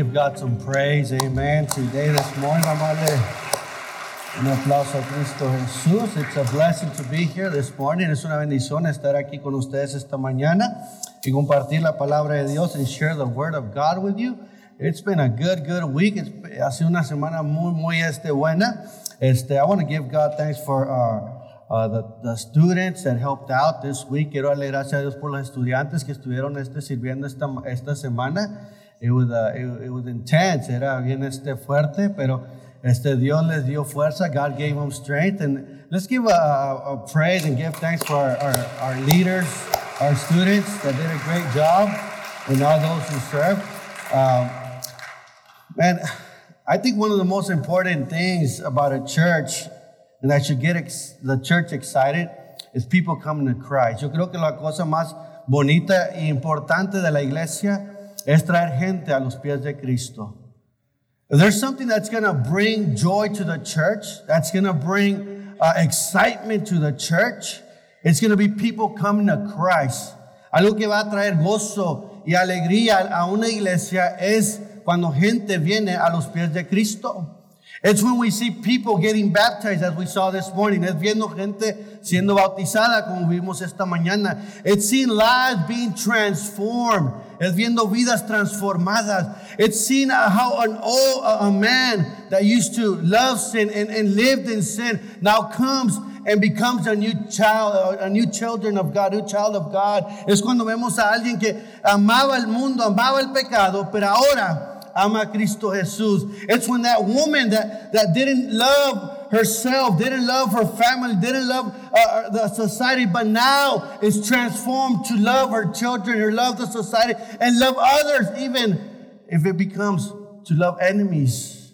give God some praise. Amen. Today, this morning, vamos un aplauso a Cristo Jesús. It's a blessing to be here this morning. Es una bendición estar aquí con ustedes esta mañana y compartir la palabra de Dios and share the word of God with you. It's been a good, good week. It's ha sido una semana muy, muy este, buena. Este, I want to give God thanks for our uh, the, the, students that helped out this week. Quiero darle gracias a Dios por los estudiantes que estuvieron este, sirviendo esta, esta semana. It was, uh, it, it was intense, era bien este, fuerte, pero este, Dios les dio fuerza. God gave them strength. And let's give a, a, a praise and give thanks for our, our, our, leaders, our students that did a great job, and all those who served. Um, man, I think one of the most important things about a church and that should get ex- the church excited is people coming to Christ. Yo creo que la cosa más bonita y importante de la iglesia es traer gente a los pies de Cristo. If there's something that's going to bring joy to the church, that's going to bring uh, excitement to the church, it's going to be people coming to Christ. Algo que va a traer gozo y alegría a una iglesia es cuando gente viene a los pies de Cristo. It's when we see people getting baptized, as we saw this morning. Es viendo gente siendo bautizada, como vimos esta mañana. It's seeing lives being transformed. Es viendo vidas transformadas. It's seeing uh, how an old uh, a man that used to love sin and, and lived in sin now comes and becomes a new child, uh, a new children of God, a new child of God. Es cuando vemos a alguien que amaba el mundo, amaba el pecado, pero ahora ama Cristo Jesús. It's when that woman that, that didn't love herself, didn't love her family, didn't love uh, the society, but now is transformed to love her children, to love the society, and love others, even if it becomes to love enemies.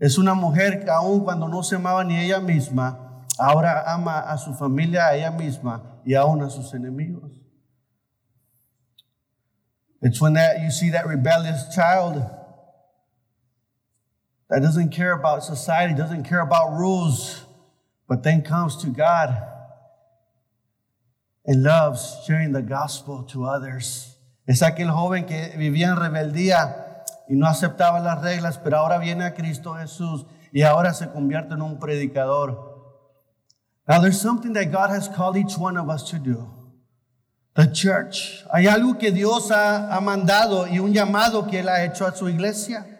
Es una mujer que aún cuando no se amaba ni ella misma, ahora ama a su familia, a ella misma y aún a sus enemigos. It's when that you see that rebellious child that doesn't care about society, doesn't care about rules, but then comes to God and loves sharing the gospel to others. Es aquel joven que vivía en rebeldía y no aceptaba las reglas, pero ahora viene a Cristo Jesús y ahora se convierte en un predicador. Now there's something that God has called each one of us to do. The church. Hay algo que Dios ha, ha mandado y un llamado que Él ha hecho a su iglesia.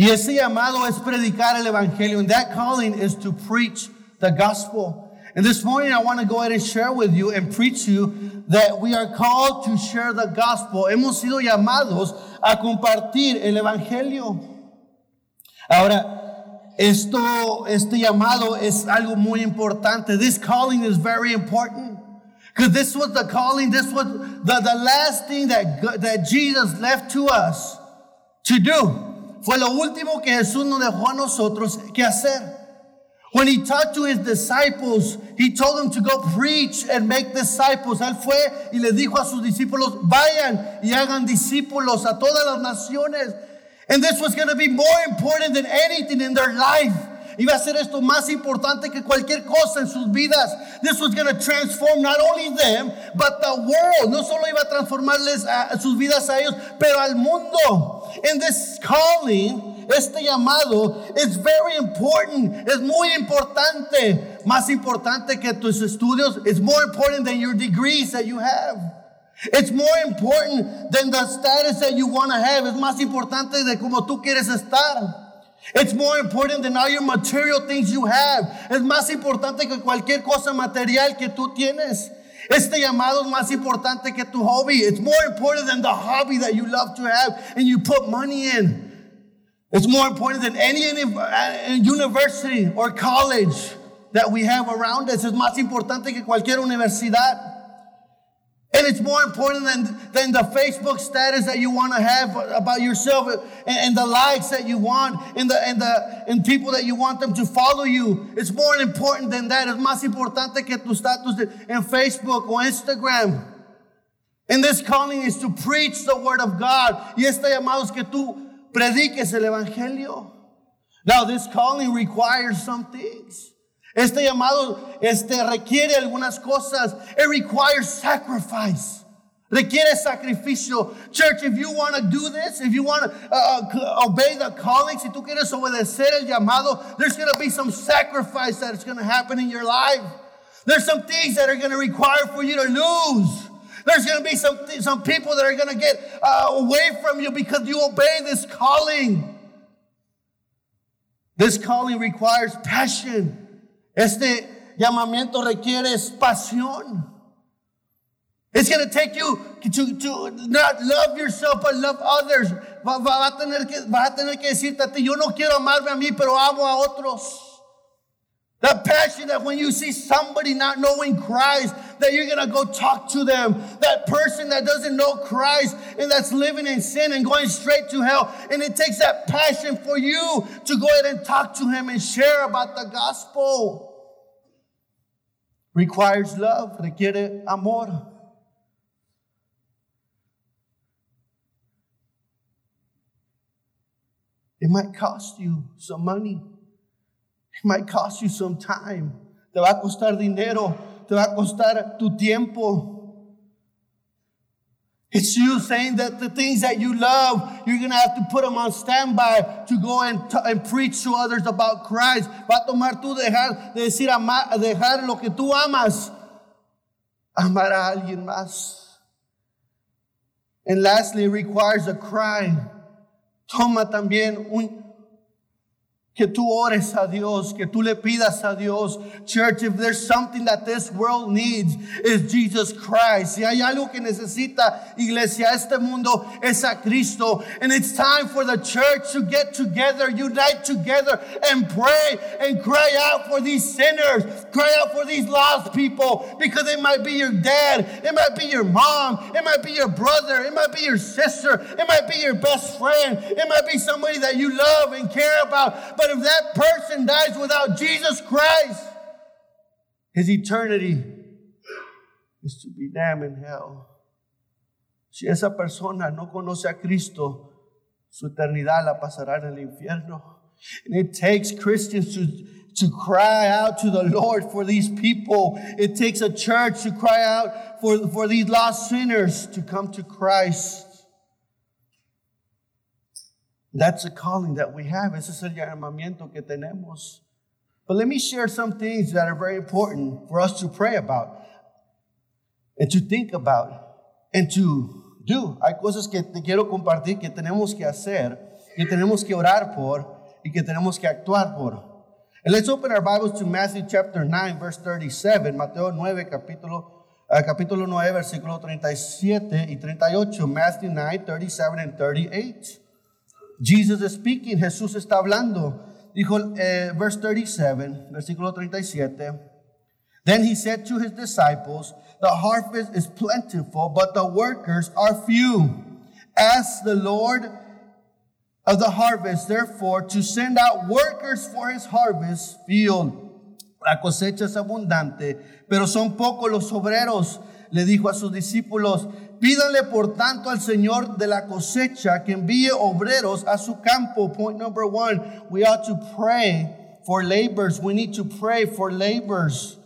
Y ese llamado es predicar el evangelio. And that calling is to preach the gospel. And this morning I want to go ahead and share with you and preach to you that we are called to share the gospel. Hemos sido llamados a compartir el evangelio. Ahora, esto, este llamado es algo muy importante. This calling is very important. Because this was the calling, this was the, the last thing that, that Jesus left to us to do. Fue lo último que Jesús nos dejó a nosotros que hacer. When he talked to his disciples, he told them to go preach and make disciples. Él fue y le dijo a sus discípulos, vayan y hagan discípulos a todas las naciones. And this was going to be more important than anything in their life. Iba a ser esto más importante que cualquier cosa en sus vidas. This was going to transform not only them, but the world. No solo iba a transformarles a, sus vidas a ellos, pero al mundo. And this calling, este llamado, is very important. Es muy importante. Más importante que tus estudios. It's more important than your degrees that you have. It's more important than the status that you want to have. Es más importante de cómo tú quieres estar. It's more important than all your material things you have. Es más importante que cualquier cosa material que tú tienes. Este llamado es más importante que tu hobby. It's more important than the hobby that you love to have and you put money in. It's more important than any uh, university or college that we have around us. Es más importante que cualquier universidad. And it's more important than, than the Facebook status that you want to have about yourself and, and, the likes that you want and the, and the and people that you want them to follow you. It's more important than that. Es más importante que tu status en Facebook o Instagram. And this calling is to preach the word of God. Y este llamado es que tú prediques el evangelio. Now this calling requires some things. Este llamado este, requiere algunas cosas. It requires sacrifice. Requiere sacrificio. Church, if you want to do this, if you want to uh, uh obey the calling, si tú quieres obedecer el llamado, there's going to be some sacrifice that is going to happen in your life. There's some things that are going to require for you to lose. There's going to be some, some people that are going to get uh, away from you because you obey this calling. This calling requires passion. Este llamamiento requiere pasión. It's going to take you to, to not love yourself, but love others. Va, va, a tener que, va a tener que decirte a ti, yo no quiero amarme a mí, pero amo a otros. That passion that when you see somebody not knowing Christ, that you're gonna go talk to them. That person that doesn't know Christ and that's living in sin and going straight to hell. And it takes that passion for you to go ahead and talk to him and share about the gospel. Requires love, requiere amor. It might cost you some money. It might cost you some time. Te va a costar dinero. Te va a costar tu tiempo. It's you saying that the things that you love, you're going to have to put them on standby to go and, t- and preach to others about Christ. Va a tomar tú dejar de decir ama, dejar lo que tú amas, amar a alguien más. And lastly, it requires a cry. Toma también un, que tú ores a Dios, que tú le pidas a Dios. Church, if there's something that this world needs, is Jesus Christ. Si hay algo que necesita iglesia, este mundo es a Cristo. And it's time for the church to get together, unite together, and pray and cry out for these sinners, cry out for these lost people, because it might be your dad, it might be your mom, it might be your brother, it might be your sister, it might be your best friend, it might be somebody that you love and care about. But if that person dies without Jesus Christ, his eternity is to be damned in hell. Si esa persona no conoce a Cristo, su eternidad la pasará en el infierno. And it takes Christians to, to cry out to the Lord for these people. It takes a church to cry out for, for these lost sinners to come to Christ. That's a calling that we have. Ese es el llamamiento que tenemos. But let me share some things that are very important for us to pray about and to think about and to do. Hay cosas que te quiero compartir que tenemos que hacer, que tenemos que orar por y que tenemos que actuar por. And let's open our Bibles to Matthew chapter 9, verse 37. Mateo 9, capítulo, uh, capítulo 9, versículo 37 y 38. Matthew 9, 37 and 38. Jesus is speaking, Jesús está hablando. Dijo, eh, verse 37, versículo 37. Then he said to his disciples, The harvest is plentiful, but the workers are few. Ask the Lord of the harvest, therefore, to send out workers for his harvest field. La cosecha es abundante, pero son pocos los obreros. Le dijo a sus discípulos, Pídanle por tanto al Señor de la cosecha que envíe obreros a su campo. Point number one, we ought to pray for laborers. We need to pray for laborers.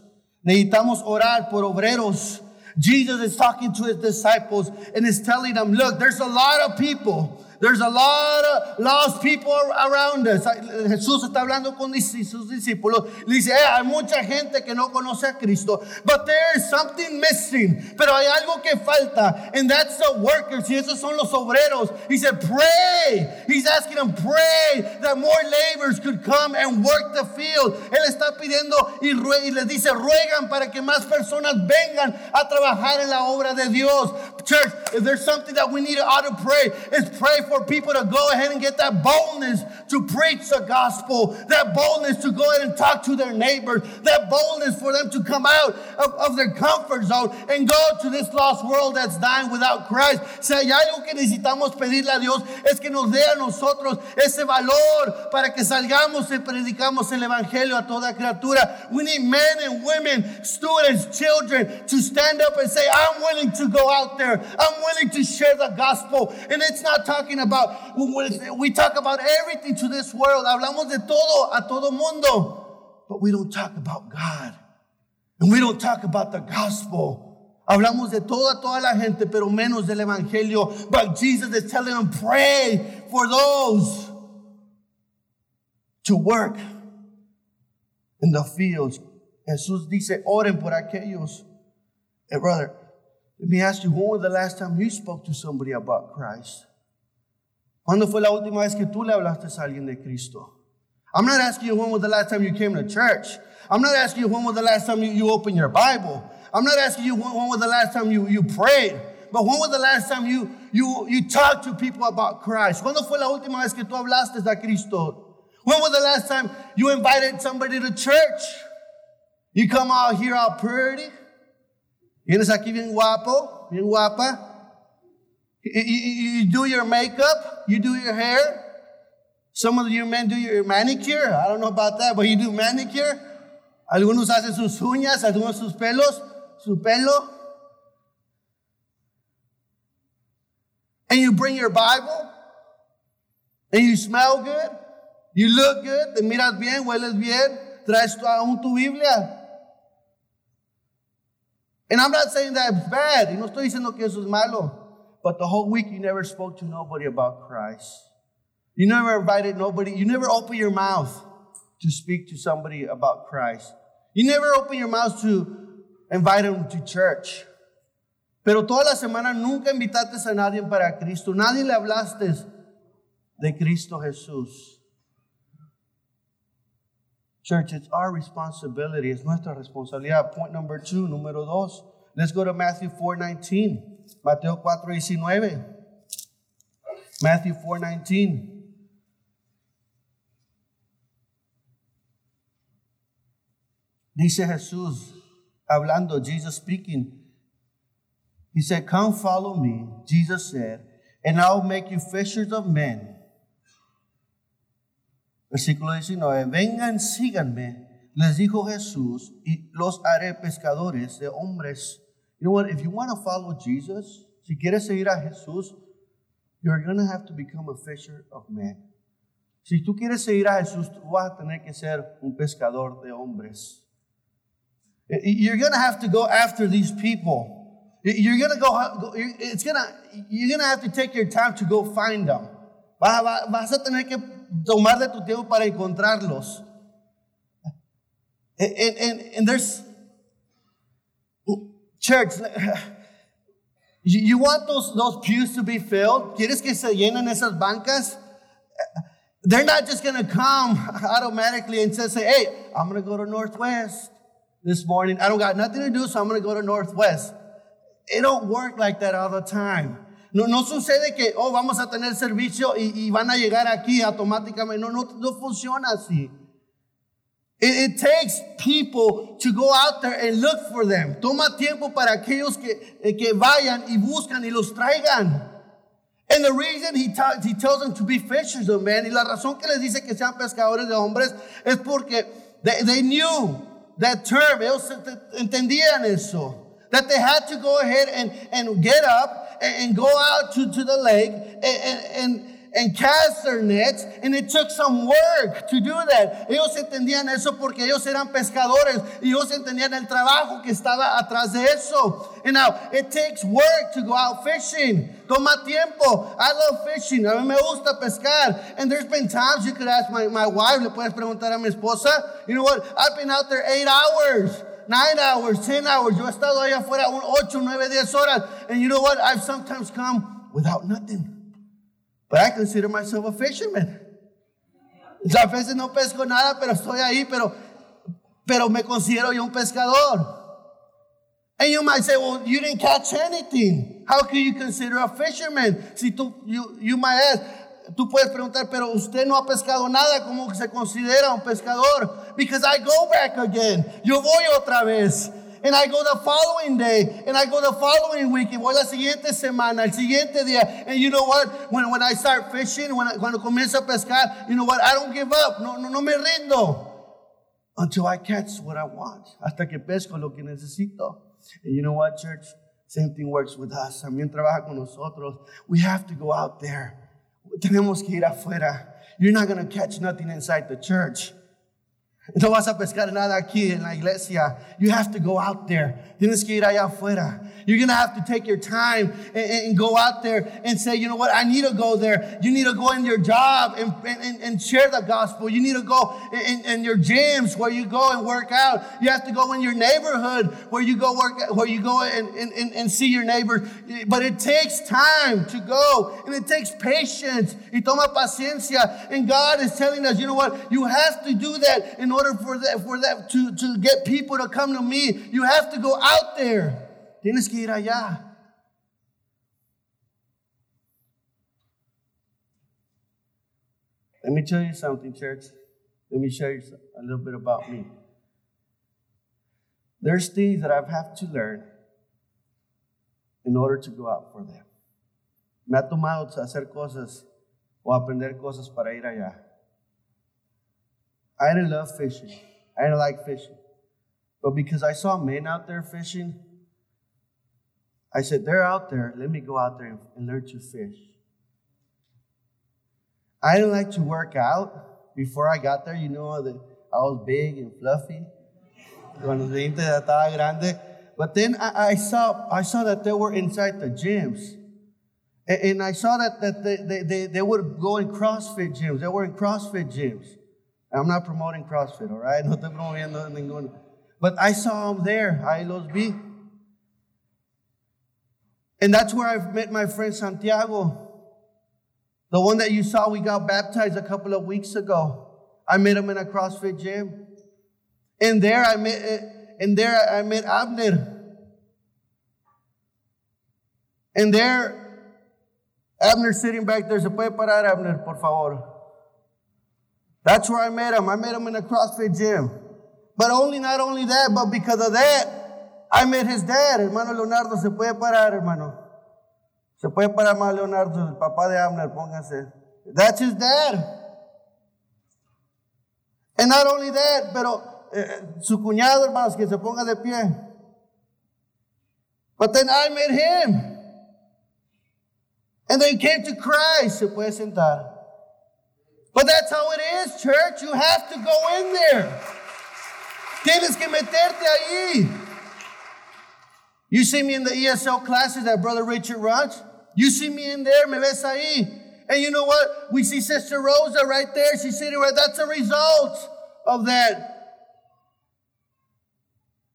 Necesitamos orar por obreros. Jesus is talking to his disciples and is telling them, look, there's a lot of people There's a lot of lost people around us. Jesús está hablando con sus discípulos. Le dice, eh, hay mucha gente que no conoce a Cristo. But there is something missing. Pero hay algo que falta. And that's the workers. Y esos son los obreros. He said, pray. He's asking them, pray that more laborers could come and work the field. Él está pidiendo y, y les dice, ruegan para que más personas vengan a trabajar en la obra de Dios. Church, if there's something that we need to ought to pray, is pray for people to go ahead and get that boldness to preach the gospel, that boldness to go ahead and talk to their neighbors, that boldness for them to come out of, of their comfort zone and go to this lost world that's dying without Christ. Si hay algo que necesitamos pedirle a Dios es que nos dé a nosotros ese valor para que salgamos y predicamos el evangelio a toda criatura. We need men and women, students, children to stand up and say, I'm willing to go out there. I'm willing to share the gospel. And it's not talking about, we talk about everything to this world. Hablamos de todo a todo mundo. But we don't talk about God. And we don't talk about the gospel. Hablamos de toda, toda la gente, pero menos del Evangelio. But Jesus is telling them, pray for those to work in the fields. Jesús dice, oren por aquellos. Hey, brother, let me ask you, when was the last time you spoke to somebody about Christ? ¿Cuándo fue la última vez que tú le hablaste a alguien de Cristo? I'm not asking you when was the last time you came to church. I'm not asking you when was the last time you, you opened your Bible. I'm not asking you when, when was the last time you, you prayed. But when was the last time you, you, you talked to people about Christ? ¿Cuándo fue la última vez que tú hablaste de Cristo? When was the last time you invited somebody to church? You come out here all pretty. Vienes aquí bien guapo, bien guapa. You, do your makeup, you do your hair. Some of you men do your manicure. I don't know about that, but you do manicure. Algunos hacen sus uñas, algunos sus pelos, su pelo. And you bring your Bible. And you smell good. You look good. Te miras bien, hueles bien. Traes aún tu Biblia. And I'm not saying that it's bad. Y no estoy diciendo que eso es malo. But the whole week you never spoke to nobody about Christ. You never invited nobody. You never opened your mouth to speak to somebody about Christ. You never open your mouth to invite them to church. Pero toda la semana nunca invitaste a nadie para Cristo. Nadie le hablaste de Cristo Jesús. Church, it's our responsibility. Es nuestra responsabilidad. Point number two, número dos. Let's go to Matthew 4:19. Mateo 4:19. Matthew 4:19. Dice Jesús, hablando, Jesus speaking. He said, Come follow me, Jesus said, and I'll make you fishers of men. Versículo 19, vengan, síganme, les dijo Jesús, y los haré pescadores de hombres. You know what? If you want to follow Jesus, si quieres seguir a Jesús, you're going to have to become a fisher of men. Si tú quieres seguir a Jesús, tú vas a tener que ser un pescador de hombres. You're going to have to go after these people. You're going to go, it's going to, you're going to have to take your time to go find them. Vas a tener que tomar de tu tiempo para encontrarlos. And, and, and there's, church, you want those, those pews to be filled? ¿Quieres que se llenen esas bancas? They're not just going to come automatically and say, hey, I'm going to go to Northwest this morning. I don't got nothing to do, so I'm going to go to Northwest. It don't work like that all the time. No, no sucede que, oh, vamos a tener servicio y, y van a llegar aquí automáticamente. No, no, no funciona así. It, takes people to go out there and look for them. Toma tiempo para aquellos que, eh, que vayan y buscan y los traigan. And the reason he, ta- he tells them to be fishers of men, y la razón que les dice que sean pescadores de hombres, es porque they, they knew that term, ellos entendían eso. That they had to go ahead and, and get up and, and go out to, to the lake and, and, and cast their nets, and it took some work to do that. Ellos entendían eso porque ellos eran pescadores y ellos entendían el trabajo que estaba atrás de eso. And now it takes work to go out fishing. Toma tiempo. I love fishing. A mí me gusta pescar. And there's been times you could ask my, my wife, le puedes preguntar a mi esposa, you know what? I've been out there eight hours. Nine hours, ten hours. Yo he estado allá afuera un ocho, nueve, diez horas. And you know what? I've sometimes come without nothing. But I consider myself a fisherman. A veces no pesco nada, pero estoy ahí, pero, pero me considero yo un pescador. And you might say, well, you didn't catch anything. How can you consider a fisherman? Si tú, you, you might ask, tú puedes preguntar, pero usted no ha pescado nada, ¿cómo se considera un pescador? Because I go back again. Yo voy otra vez. And I go the following day, and I go the following week, y voy la siguiente semana, el siguiente día. And you know what? When, when I start fishing, when I, cuando comienzo a pescar, you know what? I don't give up. No, no, no me rindo. Until I catch what I want. Hasta que pesco lo que necesito. And you know what, church? Same thing works with us. También trabaja con nosotros. We have to go out there. Tenemos que ir afuera. You're not going to catch nothing inside the church. No vas a pescar nada aquí en la iglesia. You have to go out there. Tienes que ir allá afuera. You're going to have to take your time and, and, go out there and say, you know what, I need to go there. You need to go in your job and, and, and share the gospel. You need to go in, in, your gyms where you go and work out. You have to go in your neighborhood where you go work, where you go and, and, and see your neighbors. But it takes time to go and it takes patience. Y toma paciencia. And God is telling us, you know what, you have to do that in order for that, for that to, to get people to come to me. You have to go out there. Tienes que ir allá. Let me tell you something, church. Let me share you a little bit about me. There's things that I've had to learn in order to go out for them. Me ha tomado hacer cosas o aprender cosas para ir allá. I didn't love fishing. I didn't like fishing. But because I saw men out there fishing, I said, they're out there. Let me go out there and learn to fish. I didn't like to work out. Before I got there, you know that I was big and fluffy. But then I, I, saw, I saw that they were inside the gyms. And, and I saw that, that they, they, they, they would go in CrossFit gyms. They were in CrossFit gyms. I'm not promoting CrossFit, all right? No estoy promoviendo. But I saw them there. I los vi. And that's where I met my friend Santiago, the one that you saw we got baptized a couple of weeks ago. I met him in a CrossFit gym. And there I met, and there I met Abner. And there, Abner sitting back there. Se puede parar, Abner, por favor. That's where I met him. I met him in a CrossFit gym. But only, not only that, but because of that, I met his dad, hermano Leonardo, se puede parar, hermano. Se puede parar más Leonardo, el papá de Abner, póngase. That's his dad. And not only that, pero eh, su cuñado, hermanos, que se ponga de pie. But then I met him. And they came to Christ. Se puede sentar. But that's how it is, church. You have to go in there. Tienes que meterte ahí. You see me in the ESL classes that Brother Richard runs. You see me in there, me ves ahí. And you know what? We see Sister Rosa right there. She's sitting right. That's a result of that.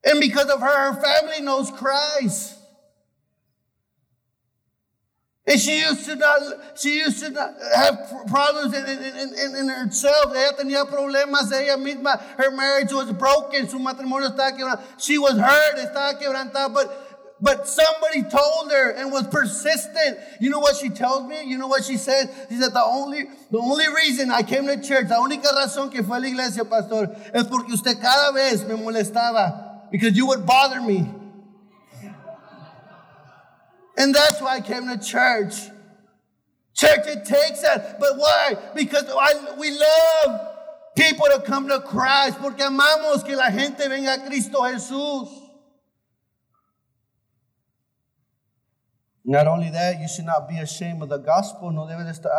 And because of her, her family knows Christ. And she used to not, she used to not have problems in, in, in, in herself. Ella tenía problemas ella misma. Her marriage was broken. Su matrimonio estaba quebrantado. She was hurt. Estaba quebrantada. But but somebody told her and was persistent. You know what she tells me? You know what she said? She said, the only, the only reason I came to church, la única razón que fue a la iglesia, pastor, es porque usted cada vez me molestaba. Because you would bother me. And that's why I came to church. Church, it takes that. But why? Because I, we love people to come to Christ. Porque amamos que la gente venga a Cristo Jesús. Not only that, you should not be ashamed of the gospel. No debe de estar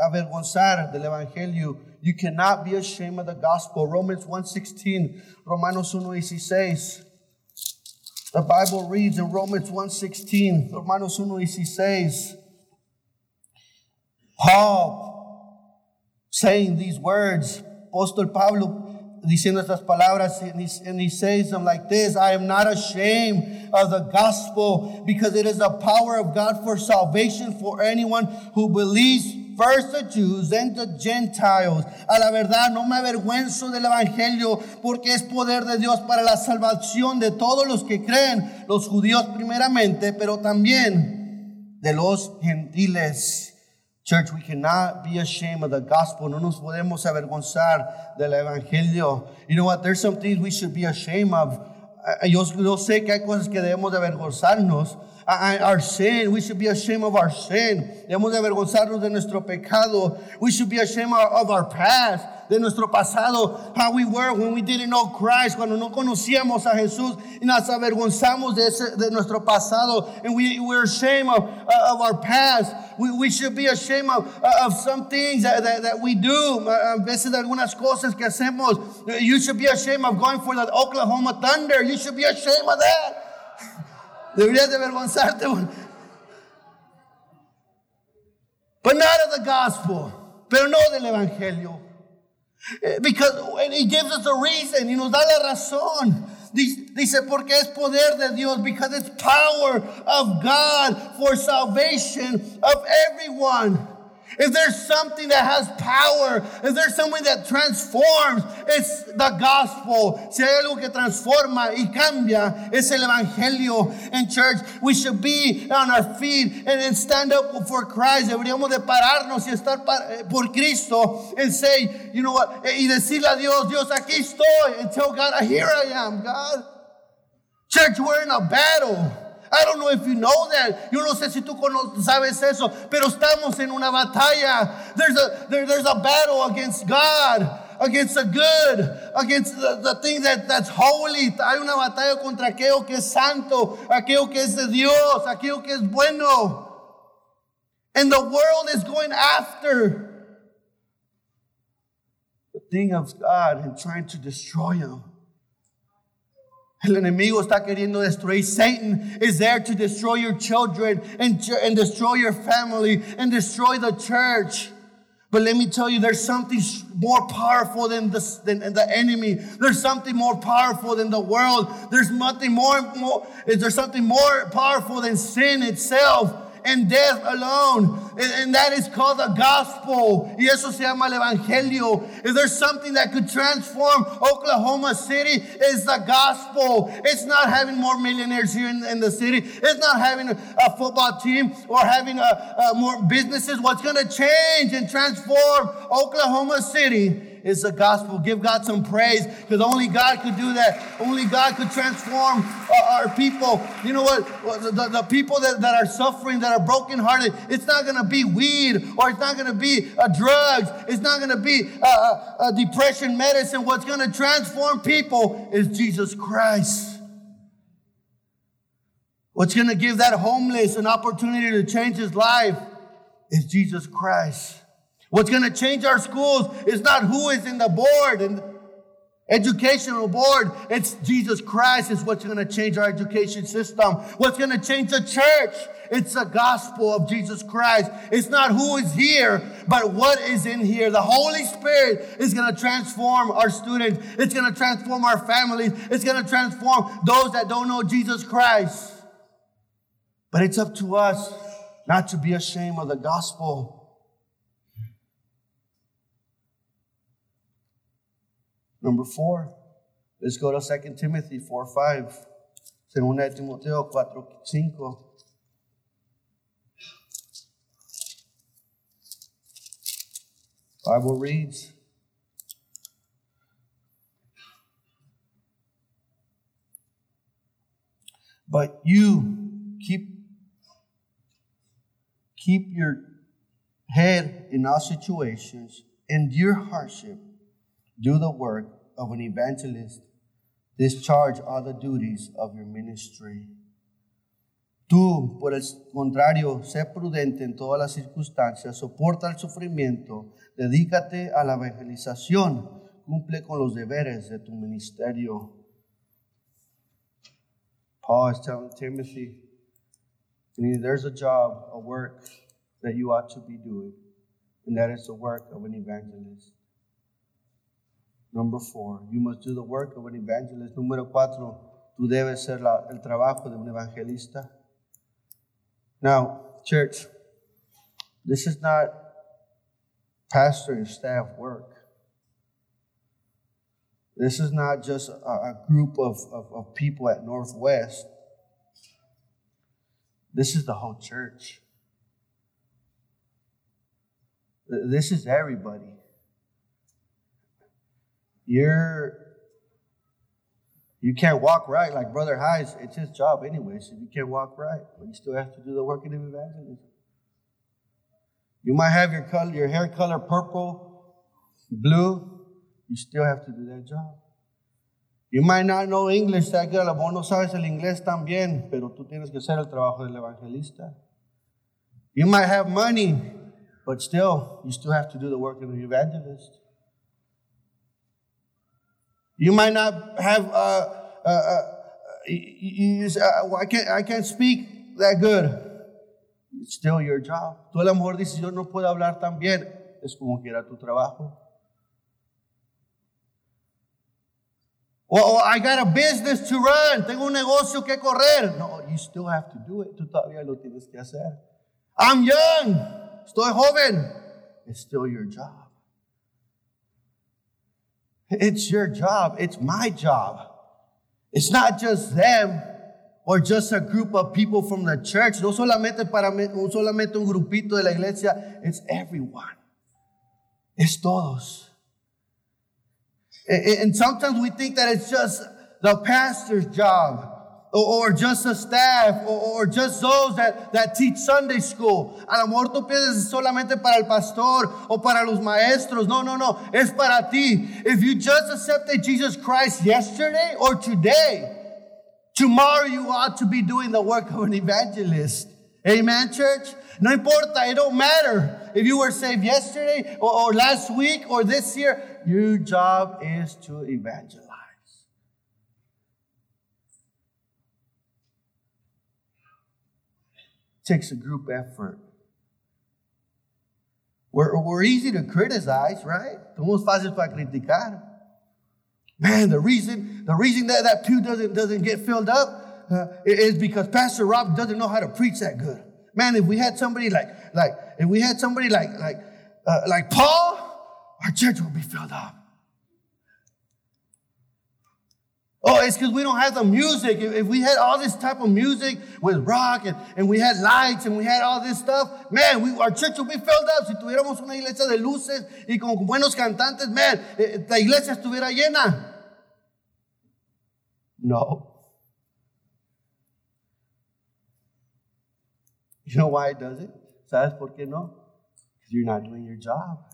avergonzar del evangelio. You cannot be ashamed of the gospel. Romans 1.16, Romanos 1.16. The Bible reads in Romans 1.16, Romanos 1.16, Paul saying these words, Apostle Pablo diciendo estas palabras, and he says them like this I am not ashamed of the gospel because it is the power of God for salvation for anyone who believes. First the Jews, then the Gentiles. A la verdad, no me avergüenzo del Evangelio porque es poder de Dios para la salvación de todos los que creen, los judíos primeramente, pero también de los gentiles. Church, we cannot be ashamed of the gospel. No nos podemos avergonzar del evangelio. You know what? There's some things we should be ashamed of. Yo, yo sé que hay cosas que debemos de avergonzarnos, our sin. We should be ashamed of our sin. Debemos de avergonzarnos de nuestro pecado. We should be ashamed of our past, de nuestro pasado, how we were when we didn't know Christ, cuando no conocíamos a Jesús y nos avergonzamos de, ese, de nuestro pasado. And we, we're ashamed of, uh, of our past. We, we should be ashamed of, uh, of some things that, that, that we do. A veces de algunas cosas que hacemos. You should be ashamed of going for the Oklahoma Thunder. You should be ashamed of that. Deberías de avergonzarte. But not of the gospel. Pero no del evangelio. Eh, Because he gives us a reason y nos da la razón. Dice, porque es poder de Dios, because it's power of God for salvation of everyone. If there's something that has power, if there's something that transforms, it's the gospel. Si hay algo que transforma y cambia, es el evangelio. In church, we should be on our feet and, and stand up for Christ. Deberíamos de pararnos y estar eh, por Cristo and say, you know what, eh, y decirle a Dios, Dios, aquí estoy. And tell God, here I am, God. Church, we're in a battle. I don't know if you know that. Yo no sé si tú sabes eso, pero estamos en una batalla. There's a, there- there's a battle against God, against the good, against the, the thing that, that's holy. Hay una batalla contra aquello que es santo, aquello que es de Dios, aquello que es bueno. And the world is going after the thing of God and trying to destroy him. El enemigo está queriendo destruir. Satan is there to destroy your children and, and destroy your family and destroy the church. But let me tell you, there's something more powerful than the, than the enemy. There's something more powerful than the world. There's nothing more, more there's something more powerful than sin itself and death alone. And, and that is called the gospel. Y eso se llama el evangelio. If there's something that could transform Oklahoma City, it's the gospel. It's not having more millionaires here in, in the city. It's not having a, a football team or having a, a more businesses. What's going to change and transform Oklahoma City is the gospel. Give God some praise because only God could do that. Only God could transform uh, our people. You know what? The, the- the people that, that are suffering, that are brokenhearted, it's not going to be weed or it's not going to be uh, drugs. It's not going to be uh, uh, uh, depression medicine. What's going to transform people is Jesus Christ. What's going to give that homeless an opportunity to change his life is Jesus Christ. What's going to change our schools is not who is in the board and educational board. It's Jesus Christ is what's going to change our education system. What's going to change the church? It's the gospel of Jesus Christ. It's not who is here, but what is in here. The Holy Spirit is going to transform our students. It's going to transform our families. It's going to transform those that don't know Jesus Christ. But it's up to us not to be ashamed of the gospel. Number four, let's go to 2 Timothy 4 5. Segunda de Timoteo 4 5. Bible reads, But you keep keep your head in all situations, endure hardship, do the work of an evangelist, discharge all the duties of your ministry. Tú, por el contrario, sé prudente en todas las circunstancias, soporta el sufrimiento, dedícate a la evangelización, cumple con los deberes de tu ministerio. Paul is telling Timothy, there's a job, a work that you ought to be doing, and that is the work of an evangelist. Number four, you must do the work of an evangelist. Número cuatro, tú debes ser la- el trabajo de un evangelista. Now, church, this is not pastor and staff work. This is not just a, a group of, of, of people at Northwest. This is the whole church. This is everybody. You're You can't walk right like Brother Hayes. It's his job anyway, so you can't walk right, but you still have to do the work of evangelism. You might have your color, your hair color purple, blue. You still have to do that job. You might not know English that good. A no sabes el inglés tan bien, pero tú tienes que hacer el trabajo del evangelista. You might have money, but still, you still have to do the work of the evangelist. You might not have, uh, uh, uh, you, you, uh, I, can't, I can't speak that good. It's still your job. Tú a lo mejor dices, yo no puedo hablar tan bien. Es como quiera tu trabajo. Well, I got a business to run. Tengo un negocio que correr. No, you still have to do it. Tú todavía lo tienes que hacer. I'm young. Estoy joven. It's still your job. It's your job. It's my job. It's not just them or just a group of people from the church. No solamente para solamente un grupito de la iglesia. It's everyone. It's todos. And sometimes we think that it's just the pastor's job or just a staff or just those that, that teach Sunday school. A lo mejor tú piensas solamente para el pastor o para los maestros. No, no, no. Es para ti. If you just accepted Jesus Christ yesterday or today, tomorrow you ought to be doing the work of an evangelist. Amen, church? No importa, it don't matter if you were saved yesterday or, or last week or this year. Your job is to evangelize. Takes a group effort. We're, we're easy to criticize, right? Somos fácil para criticar. Man, the reason the reason that that pew doesn't doesn't get filled up uh, is because Pastor Rob doesn't know how to preach that good. Man, if we had somebody like like if we had somebody like like uh, like Paul, our church would be filled up. Oh, it's because we don't have the music. If, we had all this type of music with rock and, and we had lights and we had all this stuff, man, we, our church would be filled up. Si tuviéramos una iglesia de luces y con buenos cantantes, man, eh, la iglesia estuviera llena. No. You know why it does it? ¿Sabes por qué no? Because you're not doing your job.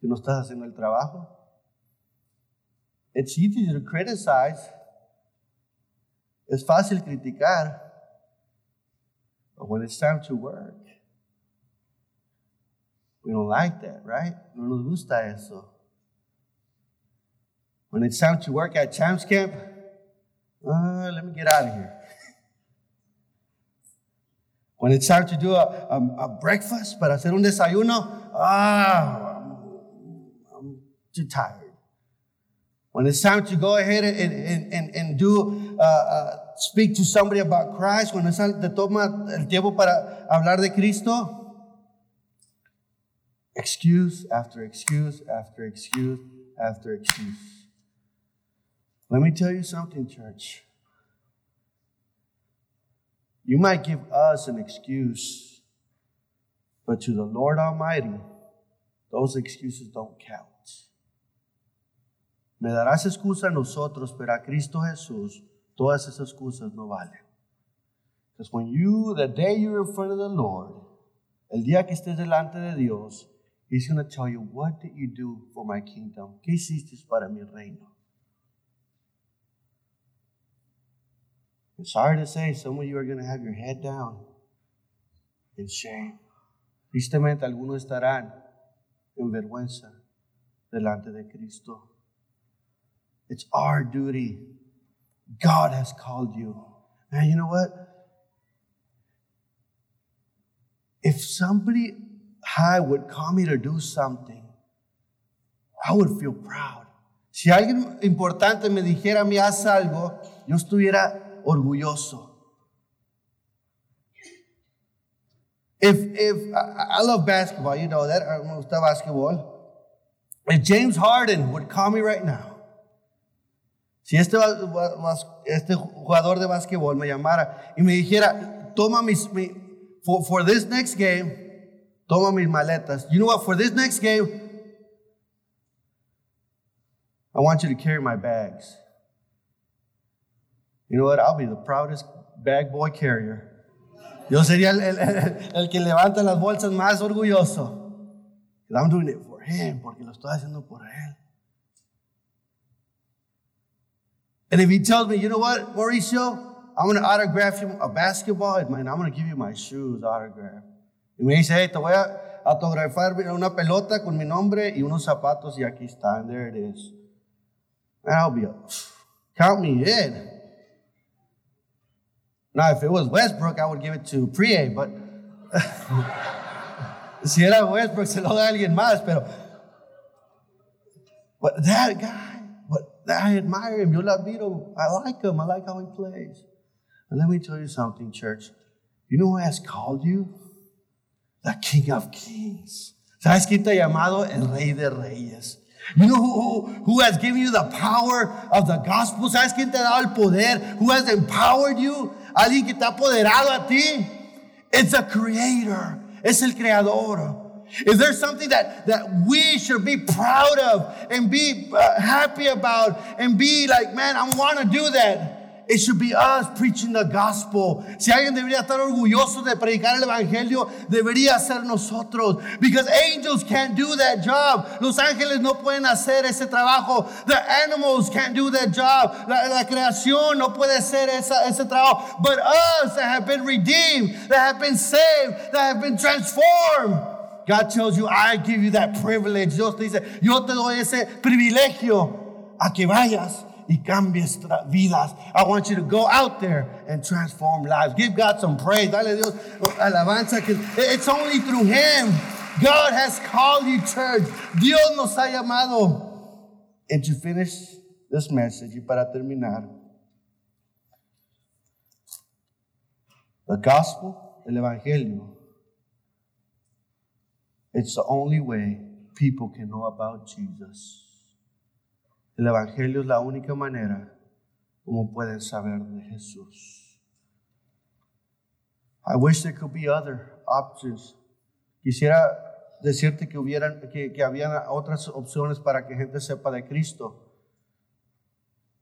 Que no estás haciendo el trabajo. It's easy to criticize. Es fácil criticar. But when it's time to work, we don't like that, right? No nos gusta eso. When it's time to work at Champs Camp, uh, let me get out of here. When it's time to do a, a, a breakfast, para hacer un desayuno, ah, I'm, I'm too tired. When it's time to go ahead and, and, and, and do, uh, uh, speak to somebody about Christ, cuando te toma el tiempo para hablar de Cristo, excuse after excuse after excuse after excuse. Let me tell you something, church. You might give us an excuse, but to the Lord Almighty, those excuses don't count. Me darás excusa a nosotros, pero a Cristo Jesús, todas esas excusas no valen. Because when you, the day you're in front of the Lord, el día que estés delante de Dios, He's going to tell you, what did you do for my kingdom? ¿Qué hiciste para mi reino? It's sorry to say, some of you are going to have your head down in shame. Tristemente, algunos estarán en vergüenza delante de Cristo. It's our duty. God has called you. Man, you know what? If somebody high would call me to do something, I would feel proud. Si alguien importante me dijera a mí haz algo, yo estuviera orgulloso. If if I, love basketball, you know that. I gusta basketball. If James Harden would call me right now Si este, este jugador de básquetbol me llamara y me dijera, toma mis, mi, for, this next game, toma mis maletas. You know what? For this next game, I want you to carry my bags. You know what? I'll be the proudest bag boy carrier. Yo sería el, el, el, el que levanta las bolsas más orgulloso. I'm doing it for him, porque lo estoy haciendo por él. And if he tells me, you know what, Mauricio, I'm going to autograph you a basketball, and I'm going to give you my shoes autographed. Y me dice, hey, te voy a autografar una pelota con mi nombre y unos zapatos, y aquí está, and there it is. And I'll be, count me in. Now, if it was Westbrook, I would give it to Prie, but si era Westbrook, se lo da alguien más, pero. But that guy, I admire him. Yo lo admiro. I like him. I like how he plays. And let me tell you something, church. You know who has called you? The King of Kings. ¿Sabes quién te ha llamado? El Rey de Reyes. You know who, who, who, has given you the power of the gospel? ¿Sabes quién te ha dado el poder? Who has empowered you? Alguien que te ha apoderado a ti. It's the creator. Es el creador. Is there something that, that we should be proud of and be uh, happy about and be like, man, I want to do that? It should be us preaching the gospel. Si alguien debería estar orgulloso de predicar el evangelio, debería ser nosotros. Because angels can't do that job. Los ángeles no pueden hacer ese trabajo. The animals can't do that job. La, la creación no puede hacer esa, ese trabajo. But us that have been redeemed, that have been saved, that have been transformed. God tells you, I give you that privilege. Dios te dice, yo te doy ese privilegio a que vayas y cambies vidas. I want you to go out there and transform lives. Give God some praise. Dale Dios alabanza. It's only through Him. God has called you, church. Dios nos ha llamado. And to finish this message, y para terminar, the gospel, el evangelio, it's the only way people can know about Jesus. El Evangelio es la única manera como pueden saber de Jesús. I wish there could be other options. Quisiera decirte que, hubieran, que, que habían otras opciones para que gente sepa de Cristo.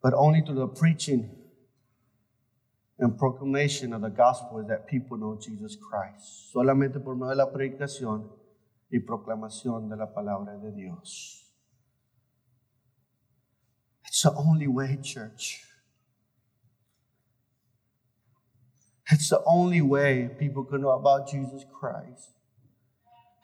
But only through the preaching and proclamation of the gospel is that people know Jesus Christ. Solamente por medio de la predicación y proclamación de la palabra de Dios. It's the only way, church. It's the only way people can know about Jesus Christ.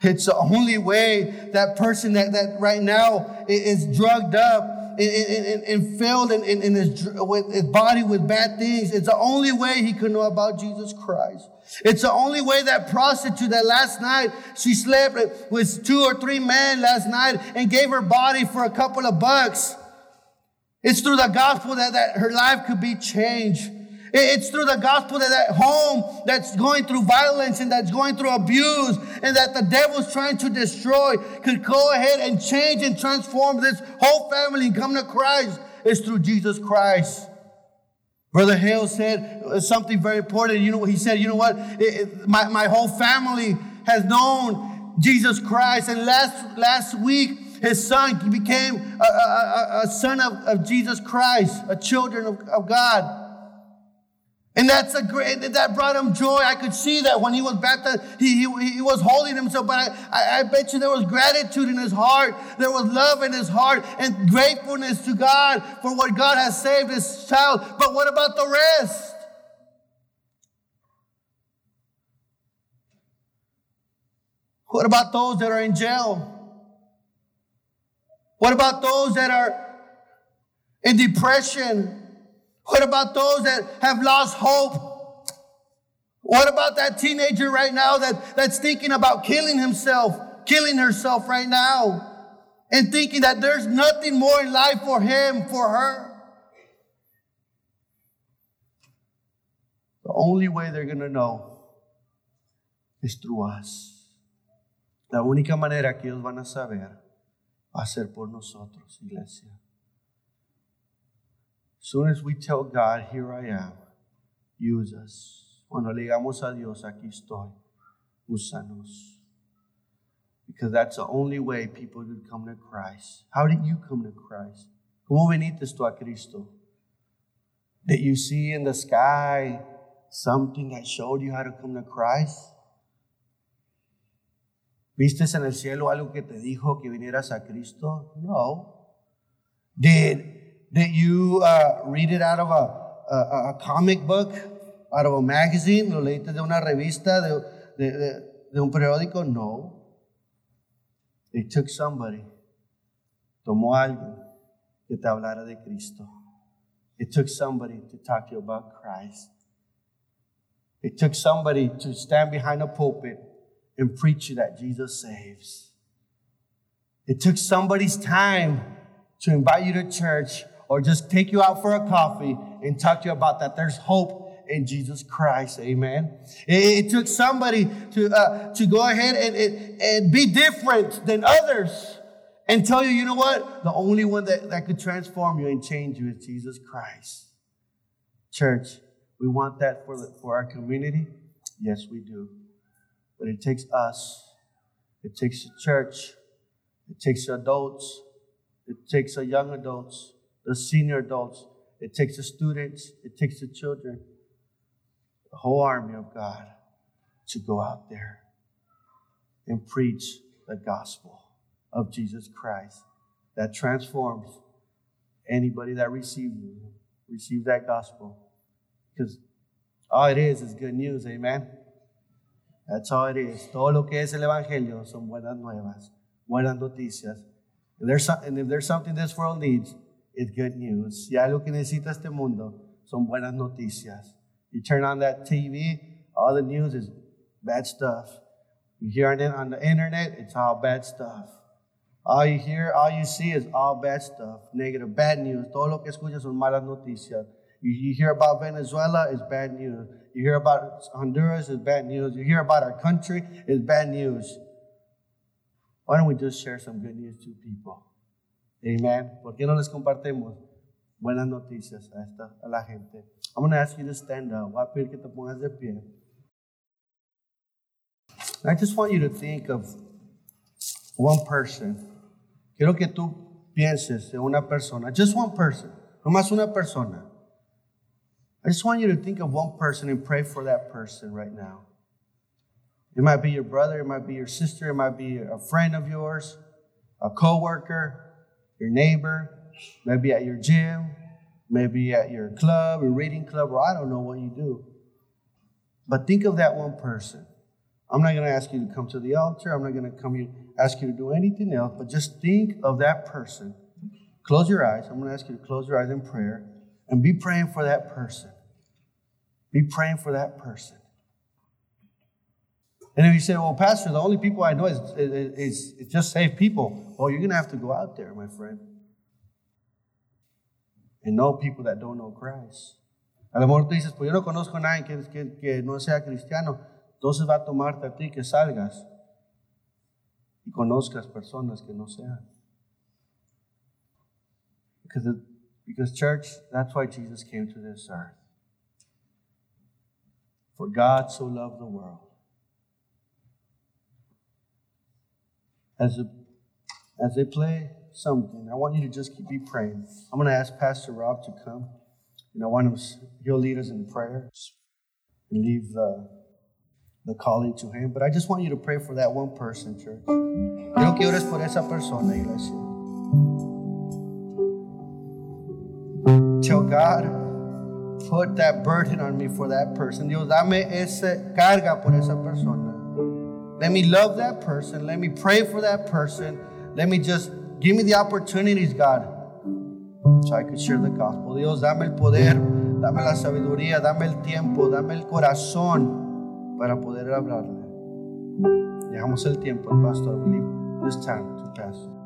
It's the only way that person that, that right now is drugged up and, and, and filled in, his, with his body with bad things. It's the only way he can know about Jesus Christ. It's the only way that prostitute that last night she slept with two or three men last night and gave her body for a couple of bucks. It's through the gospel that, that her life could be changed. It's through the gospel that that home that's going through violence and that's going through abuse and that the devil's trying to destroy could go ahead and change and transform this whole family and come to Christ. It's through Jesus Christ. Brother Hale said something very important. You know, he said, you know what? It, it, my, my whole family has known Jesus Christ. And last, last week, his son became a, a, a son of, of, Jesus Christ, a children of, of God. And that's a great, that brought him joy. I could see that when he was baptized, he, he, he was holding himself. But I, I, I, bet you there was gratitude in his heart. There was love in his heart and gratefulness to God for what God has saved his child. But what about the rest? What about those that are in jail? What about those that are in depression? What about those that have lost hope? What about that teenager right now that, that's thinking about killing himself, killing herself right now, and thinking that there's nothing more in life for him, for her? The only way they're going to know is through us. La única manera que ellos van a saber va a ser por nosotros, iglesia. As soon as we tell God, here I am, use us. Cuando le digamos a Dios, aquí estoy, úsanos. Because that's the only way people can come to Christ. How did you come to Christ? ¿Cómo viniste tú a Cristo? Did you see in the sky something that showed you how to come to Christ? ¿Viste en el cielo algo que te dijo que vinieras a Cristo? No. Did, did you uh, read it out of a, a, a, comic book, out of a magazine? ¿Lo leíste de una revista, de, de, de, de un periódico? No. It took somebody. Tomó algo que te hablara de Cristo. It took somebody to talk to you about Christ. It took somebody to stand behind a pulpit and preach you that Jesus saves. It took somebody's time to invite you to church or just take you out for a coffee and talk to you about that there's hope in Jesus Christ. Amen. It, it took somebody to, uh, to go ahead and, and, and be different than others and tell you, you know what? The only one that, that could transform you and change you is Jesus Christ. Church, we want that for, the, for our community? Yes, we do. But it takes us, it takes the church, it takes adults, it takes the young adults, the senior adults, it takes the students, it takes the children, the whole army of God to go out there and preach the gospel of Jesus Christ that transforms anybody that receives receives that gospel. Because all it is is good news, amen. That's all it is. Todo lo que es el evangelio son buenas nuevas, buenas noticias. And, there's some, and if there's something this world needs, it's good news. Si algo que necesita este mundo son buenas noticias. You turn on that TV, all the news is bad stuff. You hear it on the internet, it's all bad stuff. All you hear, all you see is all bad stuff, negative, bad news. Todo lo que escuchas son malas noticias. You, you hear about Venezuela, it's bad news. You hear about Honduras, it's bad news. You hear about our country, it's bad news. Why don't we just share some good news to people? Amen. ¿Por qué no les compartimos buenas noticias a, esta, a la gente? I'm going to ask you to stand up. Voy a pedir que te pongas de pie. I just want you to think of one person. Quiero que tú pienses en una persona. Just one person. No más una persona. I just want you to think of one person and pray for that person right now. It might be your brother, it might be your sister, it might be a friend of yours, a coworker, your neighbor, maybe at your gym, maybe at your club, your reading club, or I don't know what you do. But think of that one person. I'm not going to ask you to come to the altar. I'm not going to come here ask you to do anything else, but just think of that person. Close your eyes. I'm going to ask you to close your eyes in prayer and be praying for that person. Be praying for that person. And if you say, well, Pastor, the only people I know is, is, is just saved people, well, you're going to have to go out there, my friend, and know people that don't know Christ. A lo mejor tú dices, pues yo no conozco a nadie que, que, que no sea cristiano. Entonces va a tomarte a ti que salgas y conozcas personas que no sean. Because, it, because church, that's why Jesus came to this earth. For God so loved the world. As, a, as they play something, I want you to just keep be praying. I'm going to ask Pastor Rob to come. And I want him, he'll lead us in prayer and leave the the calling to Him. But I just want you to pray for that one person, church. Quiero por esa persona, iglesia. Tell God, put that burden on me for that person. Dios, dame carga por esa persona. Let me love that person. Let me pray for that person. Let me just give me the opportunities, God, so I could share the gospel. Dios, dame el poder, dame la sabiduría, dame el tiempo, dame el corazón para poder hablarle. Dejamos el tiempo al pastor. This time to pastor.